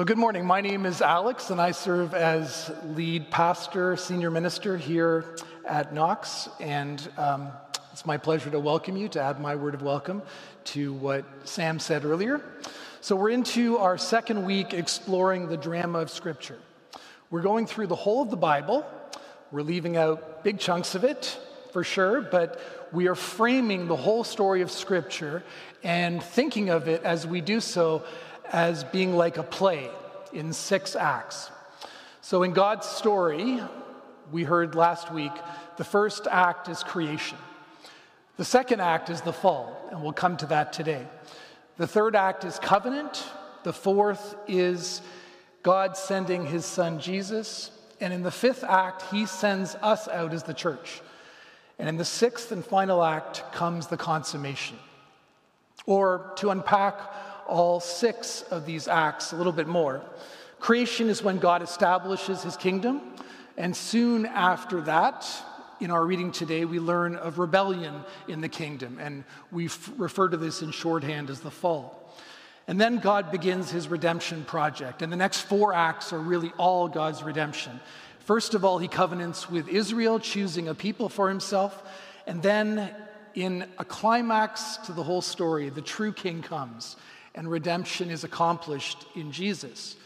So, good morning. My name is Alex, and I serve as lead pastor, senior minister here at Knox. And um, it's my pleasure to welcome you, to add my word of welcome to what Sam said earlier. So, we're into our second week exploring the drama of Scripture. We're going through the whole of the Bible. We're leaving out big chunks of it, for sure, but we are framing the whole story of Scripture and thinking of it as we do so as being like a play in six acts. So, in God's story, we heard last week, the first act is creation. The second act is the fall, and we'll come to that today. The third act is covenant. The fourth is God sending his son Jesus. And in the fifth act, he sends us out as the church. And in the sixth and final act comes the consummation. Or to unpack all six of these acts a little bit more. Creation is when God establishes his kingdom, and soon after that, in our reading today, we learn of rebellion in the kingdom, and we refer to this in shorthand as the fall. And then God begins his redemption project, and the next four acts are really all God's redemption. First of all, he covenants with Israel, choosing a people for himself, and then in a climax to the whole story, the true king comes and redemption is accomplished in Jesus.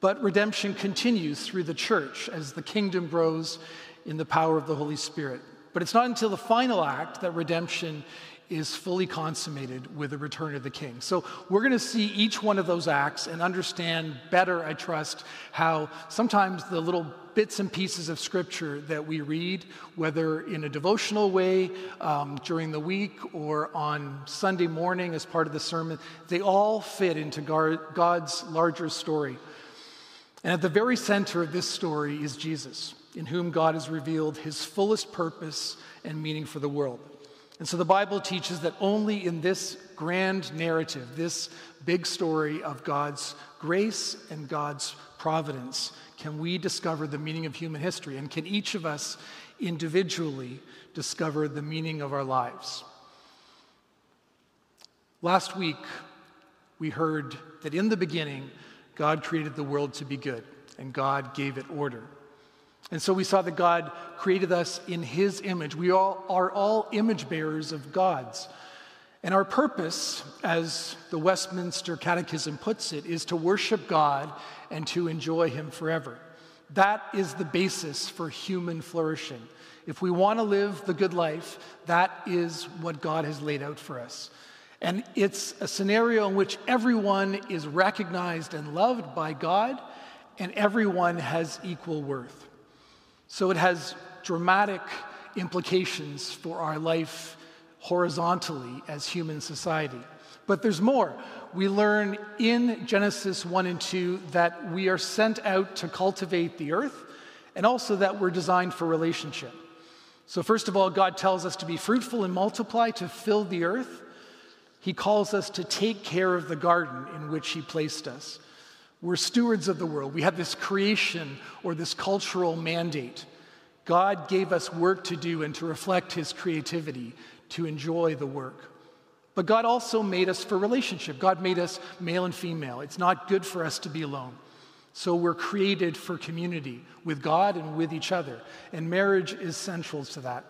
But redemption continues through the church as the kingdom grows in the power of the Holy Spirit. But it's not until the final act that redemption is fully consummated with the return of the king. So we're going to see each one of those acts and understand better, I trust, how sometimes the little bits and pieces of scripture that we read, whether in a devotional way um, during the week or on Sunday morning as part of the sermon, they all fit into God's larger story. And at the very center of this story is Jesus, in whom God has revealed his fullest purpose and meaning for the world. And so the Bible teaches that only in this grand narrative, this big story of God's grace and God's providence, can we discover the meaning of human history. And can each of us individually discover the meaning of our lives. Last week, we heard that in the beginning, God created the world to be good, and God gave it order. And so we saw that God created us in His image. We all are all image bearers of God's. And our purpose, as the Westminster Catechism puts it, is to worship God and to enjoy Him forever. That is the basis for human flourishing. If we want to live the good life, that is what God has laid out for us. And it's a scenario in which everyone is recognized and loved by God, and everyone has equal worth. So it has dramatic implications for our life horizontally as human society. But there's more. We learn in Genesis 1 and 2 that we are sent out to cultivate the earth and also that we're designed for relationship. So, first of all, God tells us to be fruitful and multiply, to fill the earth. He calls us to take care of the garden in which He placed us. We're stewards of the world. We have this creation or this cultural mandate. God gave us work to do and to reflect His creativity, to enjoy the work. But God also made us for relationship. God made us male and female. It's not good for us to be alone. So we're created for community with God and with each other. And marriage is central to that.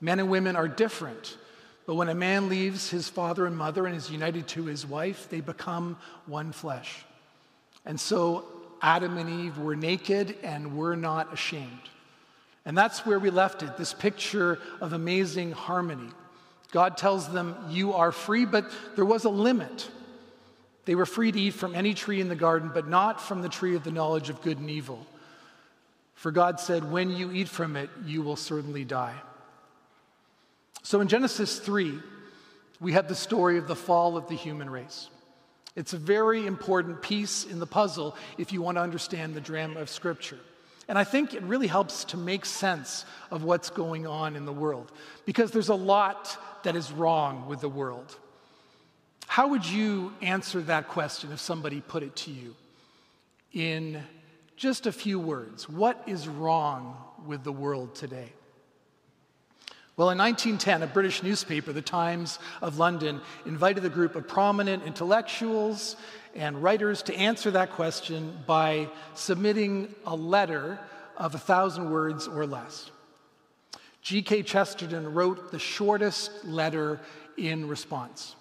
Men and women are different. But when a man leaves his father and mother and is united to his wife, they become one flesh. And so Adam and Eve were naked and were not ashamed. And that's where we left it this picture of amazing harmony. God tells them, You are free, but there was a limit. They were free to eat from any tree in the garden, but not from the tree of the knowledge of good and evil. For God said, When you eat from it, you will certainly die. So in Genesis 3, we have the story of the fall of the human race. It's a very important piece in the puzzle if you want to understand the drama of Scripture. And I think it really helps to make sense of what's going on in the world because there's a lot that is wrong with the world. How would you answer that question if somebody put it to you in just a few words? What is wrong with the world today? Well, in 1910, a British newspaper, the Times of London, invited a group of prominent intellectuals and writers to answer that question by submitting a letter of a thousand words or less. G.K. Chesterton wrote the shortest letter in response.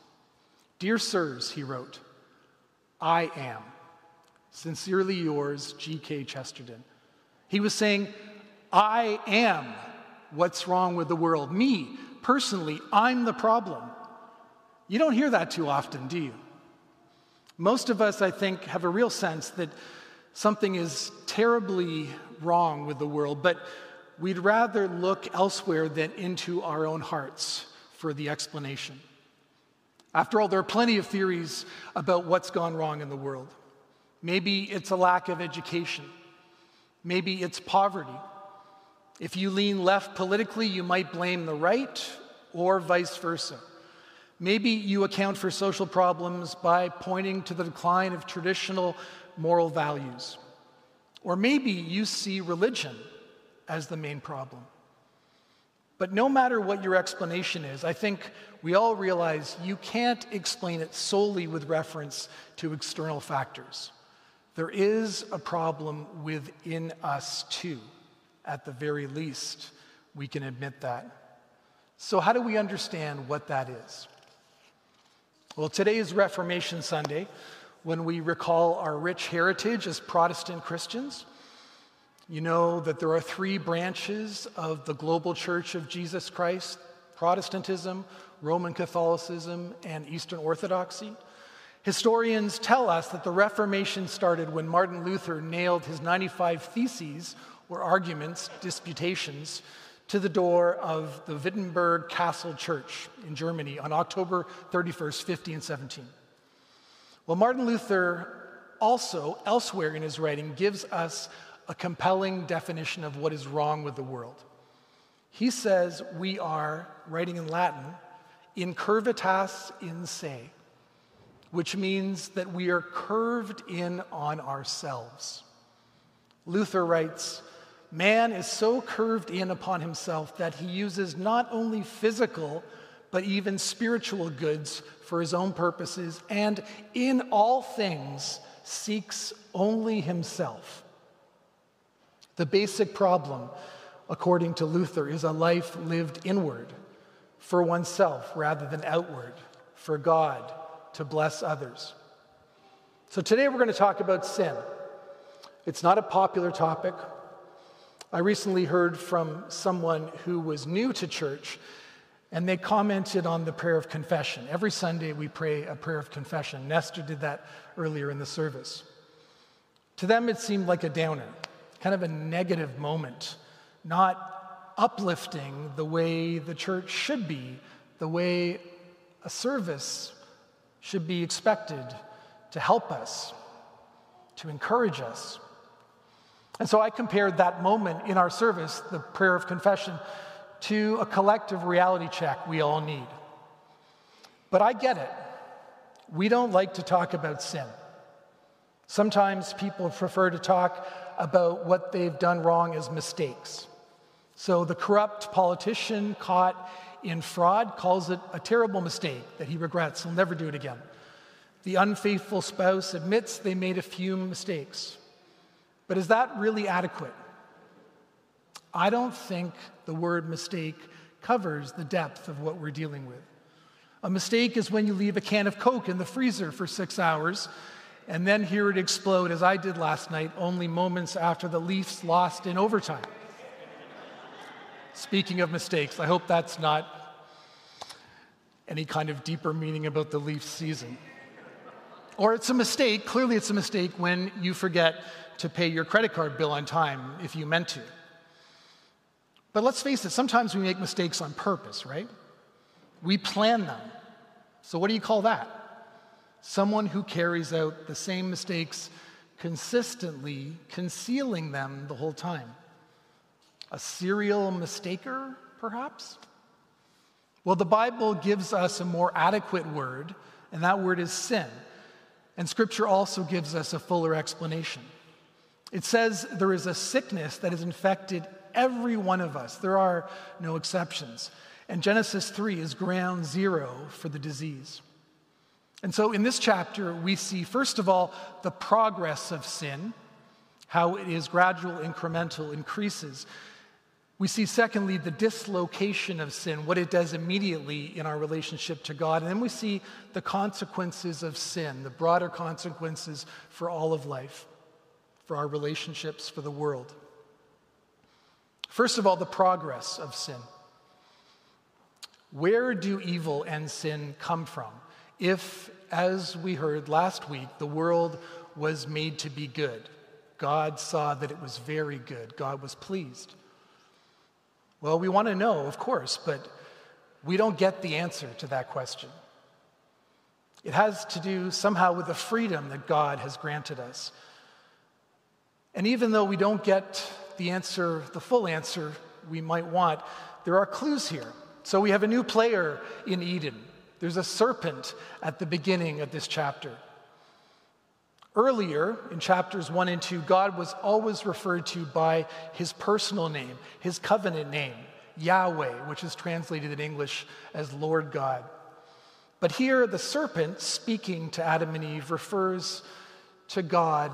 Dear Sirs, he wrote, I am. Sincerely yours, G.K. Chesterton. He was saying, I am what's wrong with the world. Me, personally, I'm the problem. You don't hear that too often, do you? Most of us, I think, have a real sense that something is terribly wrong with the world, but we'd rather look elsewhere than into our own hearts for the explanation. After all, there are plenty of theories about what's gone wrong in the world. Maybe it's a lack of education. Maybe it's poverty. If you lean left politically, you might blame the right or vice versa. Maybe you account for social problems by pointing to the decline of traditional moral values. Or maybe you see religion as the main problem. But no matter what your explanation is, I think we all realize you can't explain it solely with reference to external factors. There is a problem within us too. At the very least, we can admit that. So, how do we understand what that is? Well, today is Reformation Sunday when we recall our rich heritage as Protestant Christians. You know that there are three branches of the global church of Jesus Christ Protestantism, Roman Catholicism, and Eastern Orthodoxy. Historians tell us that the Reformation started when Martin Luther nailed his 95 theses or arguments, disputations, to the door of the Wittenberg Castle Church in Germany on October 31st, 1517. Well, Martin Luther also, elsewhere in his writing, gives us a compelling definition of what is wrong with the world. He says we are, writing in Latin, incurvatus in se, which means that we are curved in on ourselves. Luther writes, Man is so curved in upon himself that he uses not only physical, but even spiritual goods for his own purposes, and in all things seeks only himself. The basic problem, according to Luther, is a life lived inward for oneself rather than outward, for God to bless others. So today we're going to talk about sin. It's not a popular topic. I recently heard from someone who was new to church, and they commented on the prayer of confession. Every Sunday we pray a prayer of confession. Nestor did that earlier in the service. To them, it seemed like a downer, kind of a negative moment, not uplifting the way the church should be, the way a service should be expected to help us, to encourage us. And so I compared that moment in our service, the prayer of confession, to a collective reality check we all need. But I get it. We don't like to talk about sin. Sometimes people prefer to talk about what they've done wrong as mistakes. So the corrupt politician caught in fraud calls it a terrible mistake that he regrets. He'll never do it again. The unfaithful spouse admits they made a few mistakes. But is that really adequate? I don't think the word mistake covers the depth of what we're dealing with. A mistake is when you leave a can of Coke in the freezer for six hours and then hear it explode, as I did last night, only moments after the Leafs lost in overtime. Speaking of mistakes, I hope that's not any kind of deeper meaning about the Leafs season. Or it's a mistake, clearly, it's a mistake when you forget to pay your credit card bill on time if you meant to. But let's face it, sometimes we make mistakes on purpose, right? We plan them. So, what do you call that? Someone who carries out the same mistakes consistently, concealing them the whole time. A serial mistaker, perhaps? Well, the Bible gives us a more adequate word, and that word is sin. And Scripture also gives us a fuller explanation. It says there is a sickness that has infected every one of us. There are no exceptions. And Genesis 3 is ground zero for the disease. And so in this chapter, we see, first of all, the progress of sin, how it is gradual, incremental, increases. We see, secondly, the dislocation of sin, what it does immediately in our relationship to God. And then we see the consequences of sin, the broader consequences for all of life, for our relationships, for the world. First of all, the progress of sin. Where do evil and sin come from? If, as we heard last week, the world was made to be good, God saw that it was very good, God was pleased. Well, we want to know, of course, but we don't get the answer to that question. It has to do somehow with the freedom that God has granted us. And even though we don't get the answer, the full answer we might want, there are clues here. So we have a new player in Eden. There's a serpent at the beginning of this chapter. Earlier in chapters 1 and 2, God was always referred to by his personal name, his covenant name, Yahweh, which is translated in English as Lord God. But here, the serpent speaking to Adam and Eve refers to God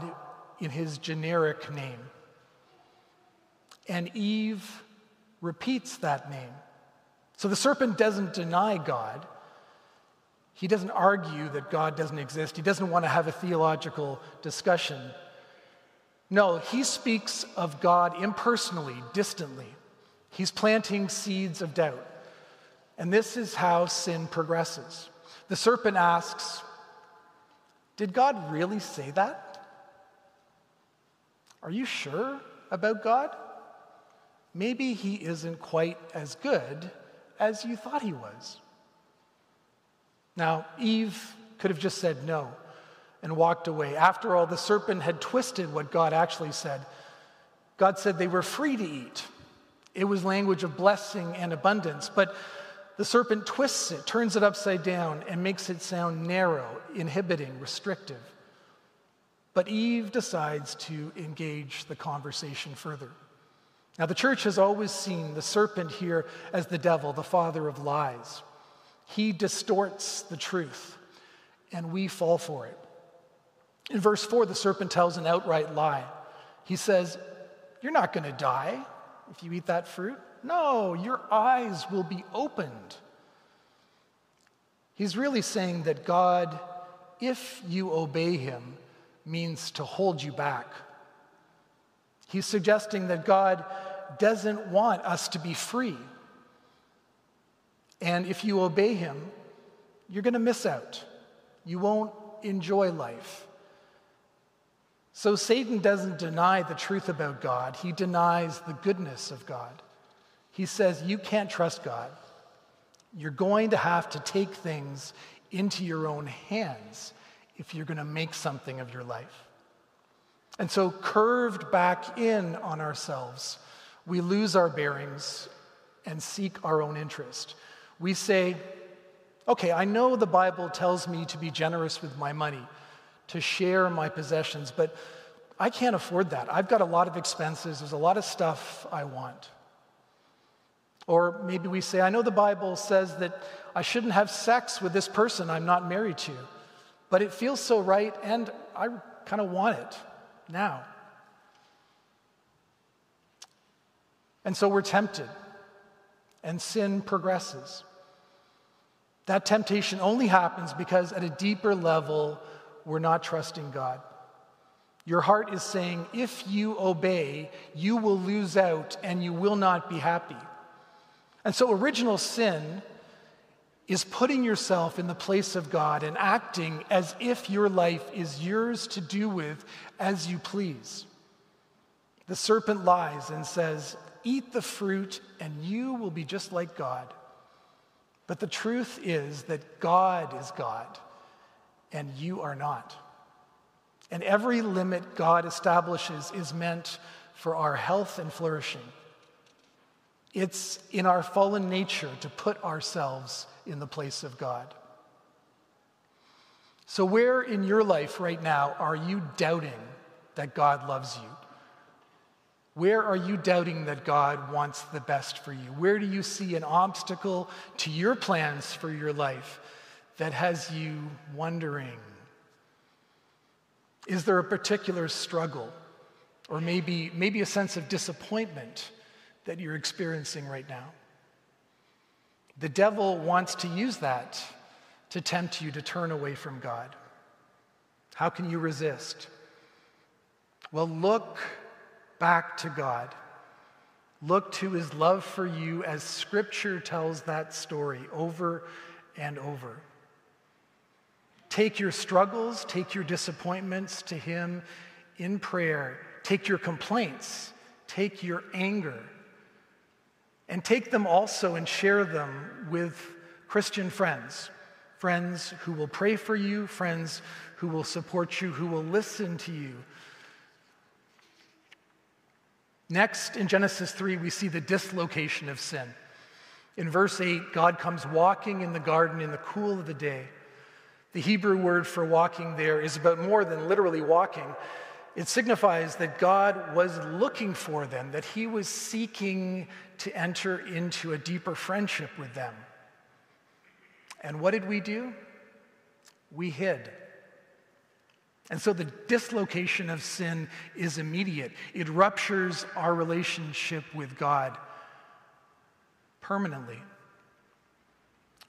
in his generic name. And Eve repeats that name. So the serpent doesn't deny God, he doesn't argue that God doesn't exist. He doesn't want to have a theological discussion. No, he speaks of God impersonally, distantly. He's planting seeds of doubt. And this is how sin progresses. The serpent asks, Did God really say that? Are you sure about God? Maybe he isn't quite as good as you thought he was. Now, Eve could have just said no and walked away. After all, the serpent had twisted what God actually said. God said they were free to eat. It was language of blessing and abundance, but the serpent twists it, turns it upside down, and makes it sound narrow, inhibiting, restrictive. But Eve decides to engage the conversation further. Now, the church has always seen the serpent here as the devil, the father of lies. He distorts the truth, and we fall for it. In verse 4, the serpent tells an outright lie. He says, You're not going to die if you eat that fruit. No, your eyes will be opened. He's really saying that God, if you obey him, means to hold you back. He's suggesting that God doesn't want us to be free. And if you obey him, you're going to miss out. You won't enjoy life. So Satan doesn't deny the truth about God, he denies the goodness of God. He says, You can't trust God. You're going to have to take things into your own hands if you're going to make something of your life. And so, curved back in on ourselves, we lose our bearings and seek our own interest. We say, okay, I know the Bible tells me to be generous with my money, to share my possessions, but I can't afford that. I've got a lot of expenses, there's a lot of stuff I want. Or maybe we say, I know the Bible says that I shouldn't have sex with this person I'm not married to, but it feels so right and I kind of want it now. And so we're tempted, and sin progresses. That temptation only happens because at a deeper level, we're not trusting God. Your heart is saying, if you obey, you will lose out and you will not be happy. And so, original sin is putting yourself in the place of God and acting as if your life is yours to do with as you please. The serpent lies and says, Eat the fruit, and you will be just like God. But the truth is that God is God, and you are not. And every limit God establishes is meant for our health and flourishing. It's in our fallen nature to put ourselves in the place of God. So, where in your life right now are you doubting that God loves you? Where are you doubting that God wants the best for you? Where do you see an obstacle to your plans for your life that has you wondering? Is there a particular struggle or maybe, maybe a sense of disappointment that you're experiencing right now? The devil wants to use that to tempt you to turn away from God. How can you resist? Well, look back to God. Look to his love for you as scripture tells that story over and over. Take your struggles, take your disappointments to him in prayer. Take your complaints, take your anger, and take them also and share them with Christian friends. Friends who will pray for you, friends who will support you, who will listen to you. Next, in Genesis 3, we see the dislocation of sin. In verse 8, God comes walking in the garden in the cool of the day. The Hebrew word for walking there is about more than literally walking. It signifies that God was looking for them, that He was seeking to enter into a deeper friendship with them. And what did we do? We hid. And so the dislocation of sin is immediate. It ruptures our relationship with God permanently.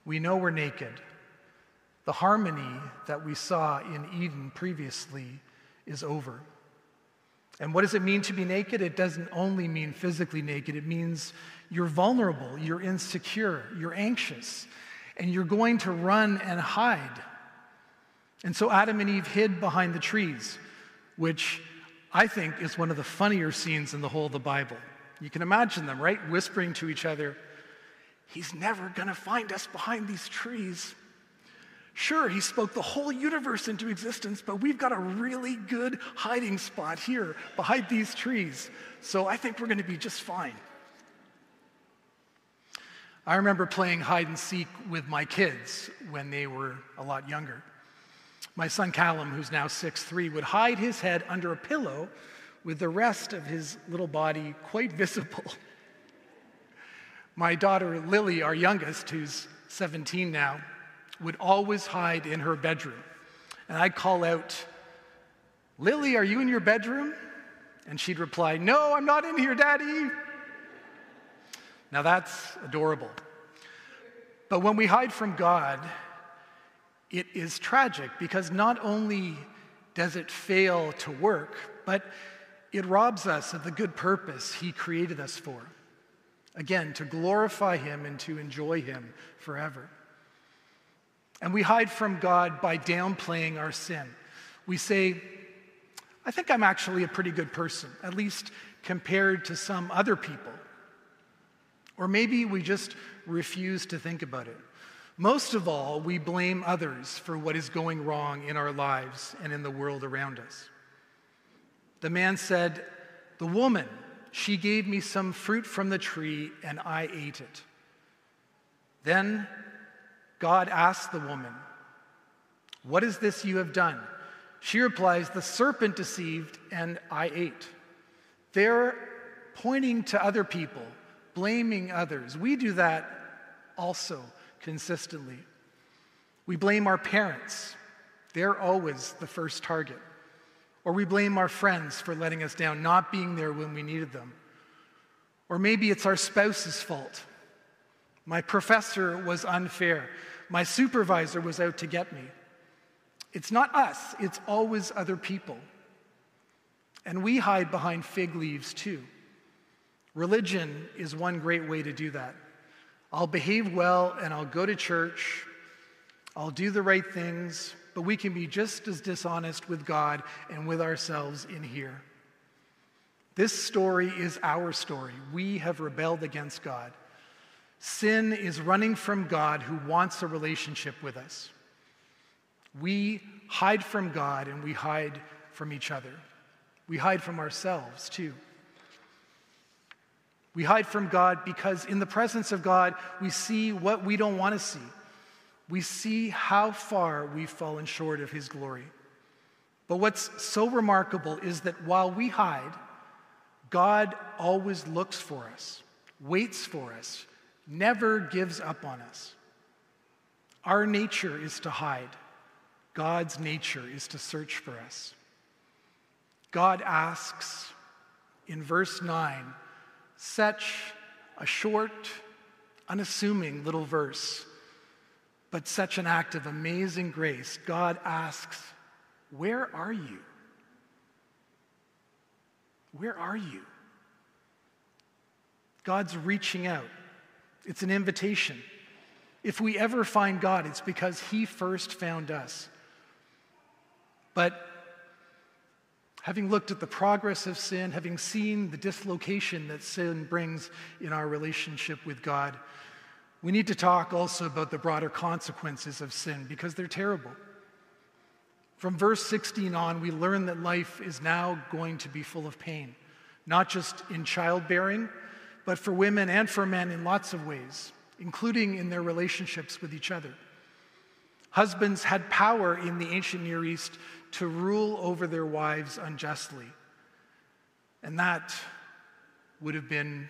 We know we're naked. The harmony that we saw in Eden previously is over. And what does it mean to be naked? It doesn't only mean physically naked, it means you're vulnerable, you're insecure, you're anxious, and you're going to run and hide. And so Adam and Eve hid behind the trees, which I think is one of the funnier scenes in the whole of the Bible. You can imagine them, right? Whispering to each other, He's never going to find us behind these trees. Sure, he spoke the whole universe into existence, but we've got a really good hiding spot here behind these trees. So I think we're going to be just fine. I remember playing hide and seek with my kids when they were a lot younger. My son Callum, who's now six three, would hide his head under a pillow with the rest of his little body quite visible. My daughter Lily, our youngest, who's 17 now, would always hide in her bedroom. And I'd call out, Lily, are you in your bedroom? And she'd reply, No, I'm not in here, Daddy. Now that's adorable. But when we hide from God, it is tragic because not only does it fail to work, but it robs us of the good purpose He created us for. Again, to glorify Him and to enjoy Him forever. And we hide from God by downplaying our sin. We say, I think I'm actually a pretty good person, at least compared to some other people. Or maybe we just refuse to think about it. Most of all, we blame others for what is going wrong in our lives and in the world around us. The man said, The woman, she gave me some fruit from the tree and I ate it. Then God asked the woman, What is this you have done? She replies, The serpent deceived, and I ate. They're pointing to other people, blaming others. We do that also consistently. We blame our parents, they're always the first target. Or we blame our friends for letting us down, not being there when we needed them. Or maybe it's our spouse's fault. My professor was unfair. My supervisor was out to get me. It's not us, it's always other people. And we hide behind fig leaves too. Religion is one great way to do that. I'll behave well and I'll go to church, I'll do the right things, but we can be just as dishonest with God and with ourselves in here. This story is our story. We have rebelled against God. Sin is running from God who wants a relationship with us. We hide from God and we hide from each other. We hide from ourselves too. We hide from God because in the presence of God, we see what we don't want to see. We see how far we've fallen short of His glory. But what's so remarkable is that while we hide, God always looks for us, waits for us, never gives up on us. Our nature is to hide, God's nature is to search for us. God asks in verse 9, such a short, unassuming little verse, but such an act of amazing grace. God asks, Where are you? Where are you? God's reaching out. It's an invitation. If we ever find God, it's because He first found us. But having looked at the progress of sin, having seen the dislocation that sin brings in our relationship with God, we need to talk also about the broader consequences of sin because they're terrible. From verse 16 on, we learn that life is now going to be full of pain, not just in childbearing, but for women and for men in lots of ways, including in their relationships with each other. Husbands had power in the ancient Near East to rule over their wives unjustly. And that would have been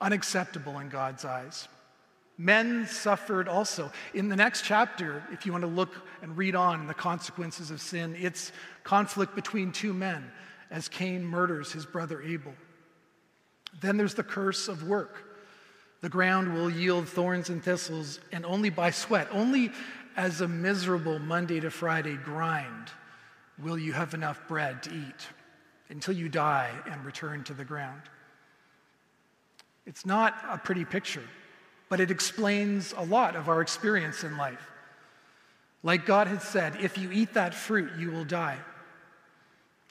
unacceptable in God's eyes. Men suffered also. In the next chapter, if you want to look and read on the consequences of sin, it's conflict between two men as Cain murders his brother Abel. Then there's the curse of work. The ground will yield thorns and thistles, and only by sweat, only as a miserable Monday to Friday grind, will you have enough bread to eat until you die and return to the ground. It's not a pretty picture but it explains a lot of our experience in life. Like God had said, if you eat that fruit, you will die.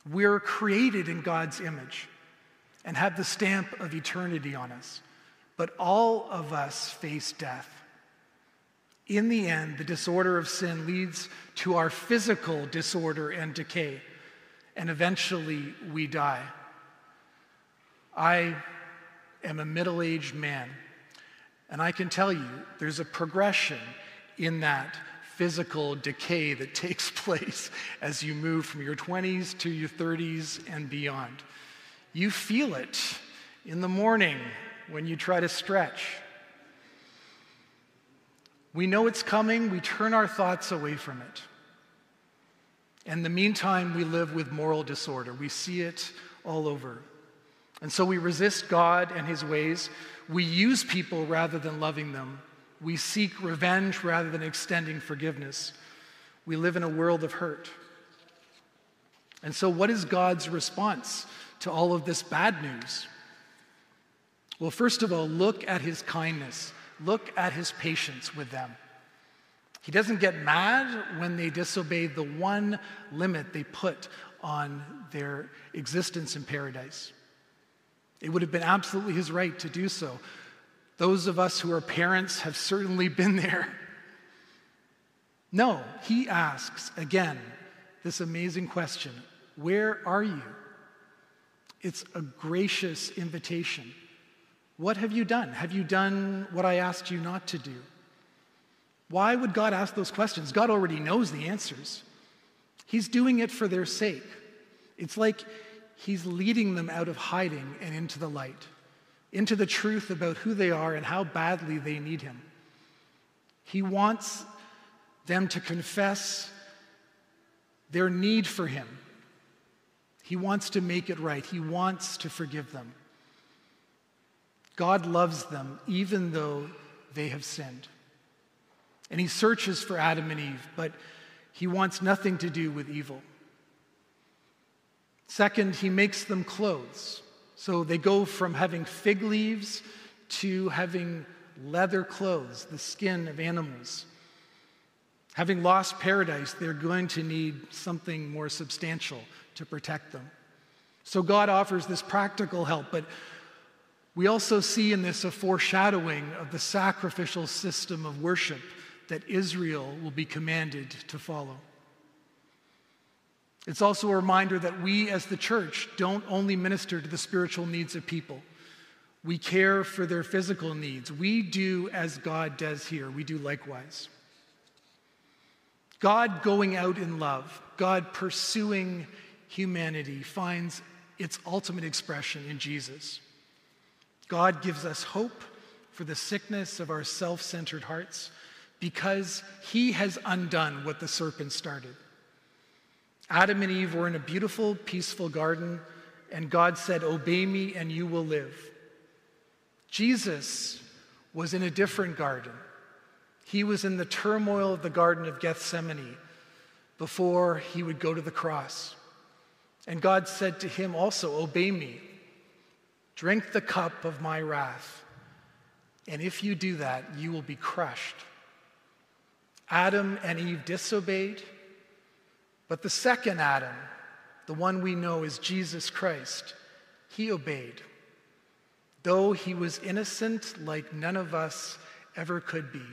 We're created in God's image and have the stamp of eternity on us, but all of us face death. In the end, the disorder of sin leads to our physical disorder and decay, and eventually we die. I am a middle aged man and I can tell you, there's a progression in that physical decay that takes place as you move from your 20s to your 30s and beyond. You feel it in the morning when you try to stretch. We know it's coming, we turn our thoughts away from it. In the meantime, we live with moral disorder. We see it all over. And so we resist God and his ways. We use people rather than loving them. We seek revenge rather than extending forgiveness. We live in a world of hurt. And so, what is God's response to all of this bad news? Well, first of all, look at his kindness, look at his patience with them. He doesn't get mad when they disobey the one limit they put on their existence in paradise. It would have been absolutely his right to do so. Those of us who are parents have certainly been there. No, he asks again this amazing question Where are you? It's a gracious invitation. What have you done? Have you done what I asked you not to do? Why would God ask those questions? God already knows the answers. He's doing it for their sake. It's like He's leading them out of hiding and into the light, into the truth about who they are and how badly they need Him. He wants them to confess their need for Him. He wants to make it right, He wants to forgive them. God loves them even though they have sinned. And He searches for Adam and Eve, but He wants nothing to do with evil. Second, he makes them clothes. So they go from having fig leaves to having leather clothes, the skin of animals. Having lost paradise, they're going to need something more substantial to protect them. So God offers this practical help, but we also see in this a foreshadowing of the sacrificial system of worship that Israel will be commanded to follow. It's also a reminder that we as the church don't only minister to the spiritual needs of people, we care for their physical needs. We do as God does here, we do likewise. God going out in love, God pursuing humanity, finds its ultimate expression in Jesus. God gives us hope for the sickness of our self centered hearts because he has undone what the serpent started. Adam and Eve were in a beautiful, peaceful garden, and God said, Obey me and you will live. Jesus was in a different garden. He was in the turmoil of the Garden of Gethsemane before he would go to the cross. And God said to him also, Obey me, drink the cup of my wrath. And if you do that, you will be crushed. Adam and Eve disobeyed, but the second Adam, the one we know as Jesus Christ, he obeyed. Though he was innocent like none of us ever could be,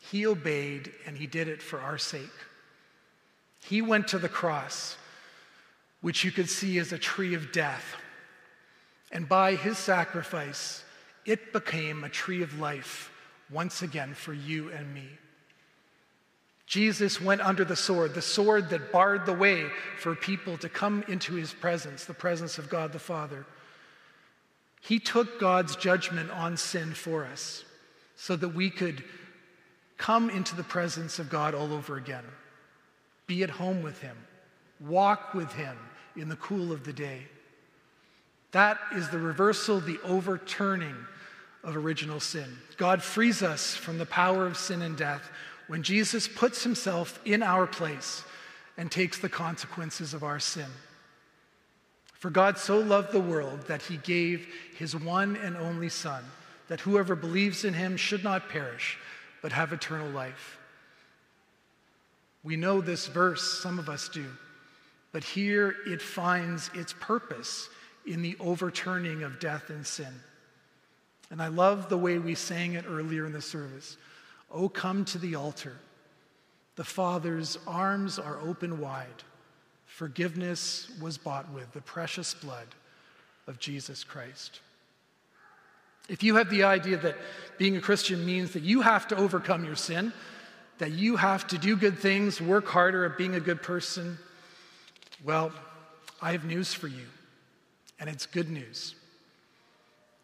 he obeyed and he did it for our sake. He went to the cross, which you could see as a tree of death. And by his sacrifice, it became a tree of life once again for you and me. Jesus went under the sword, the sword that barred the way for people to come into his presence, the presence of God the Father. He took God's judgment on sin for us so that we could come into the presence of God all over again, be at home with him, walk with him in the cool of the day. That is the reversal, the overturning of original sin. God frees us from the power of sin and death when Jesus puts himself in our place and takes the consequences of our sin. For God so loved the world that he gave his one and only Son, that whoever believes in him should not perish, but have eternal life. We know this verse, some of us do, but here it finds its purpose in the overturning of death and sin. And I love the way we sang it earlier in the service. Oh, come to the altar. The Father's arms are open wide. Forgiveness was bought with the precious blood of Jesus Christ. If you have the idea that being a Christian means that you have to overcome your sin, that you have to do good things, work harder at being a good person, well, I have news for you, and it's good news.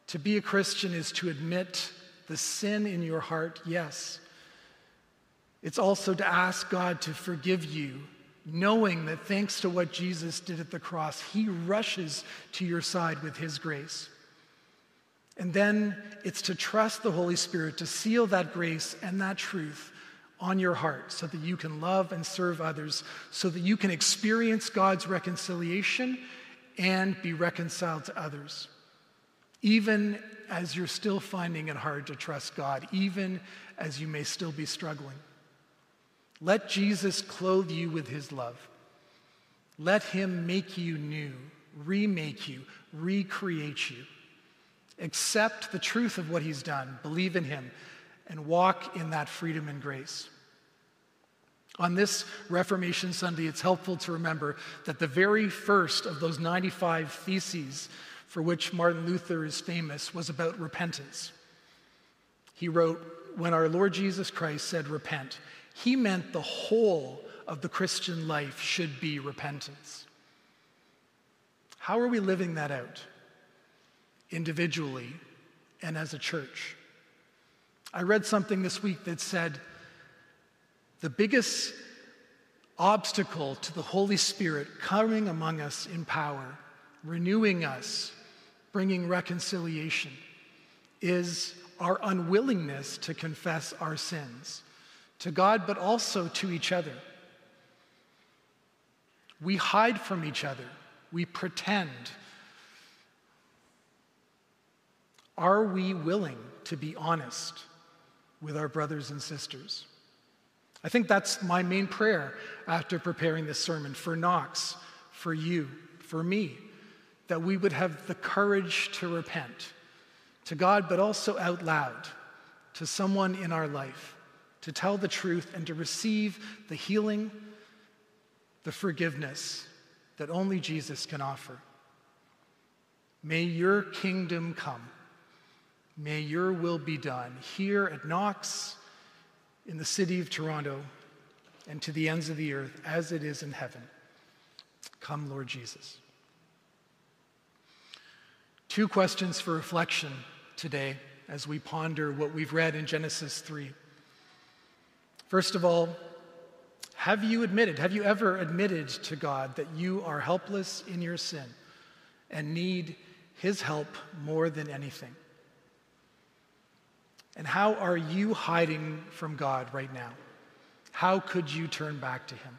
To be a Christian is to admit the sin in your heart, yes. It's also to ask God to forgive you, knowing that thanks to what Jesus did at the cross, He rushes to your side with His grace. And then it's to trust the Holy Spirit to seal that grace and that truth on your heart so that you can love and serve others, so that you can experience God's reconciliation and be reconciled to others even as you're still finding it hard to trust God, even as you may still be struggling. Let Jesus clothe you with his love. Let him make you new, remake you, recreate you. Accept the truth of what he's done, believe in him, and walk in that freedom and grace. On this Reformation Sunday, it's helpful to remember that the very first of those 95 theses for which Martin Luther is famous, was about repentance. He wrote, When our Lord Jesus Christ said repent, he meant the whole of the Christian life should be repentance. How are we living that out? Individually and as a church. I read something this week that said the biggest obstacle to the Holy Spirit coming among us in power, renewing us, bringing reconciliation is our unwillingness to confess our sins to God, but also to each other. We hide from each other, we pretend. Are we willing to be honest with our brothers and sisters? I think that's my main prayer after preparing this sermon for Knox, for you, for me that we would have the courage to repent to God, but also out loud to someone in our life, to tell the truth and to receive the healing, the forgiveness that only Jesus can offer. May your kingdom come. May your will be done here at Knox, in the city of Toronto, and to the ends of the earth as it is in heaven. Come, Lord Jesus. Two questions for reflection today as we ponder what we've read in Genesis 3. First of all, have you admitted, have you ever admitted to God that you are helpless in your sin and need His help more than anything? And how are you hiding from God right now? How could you turn back to Him?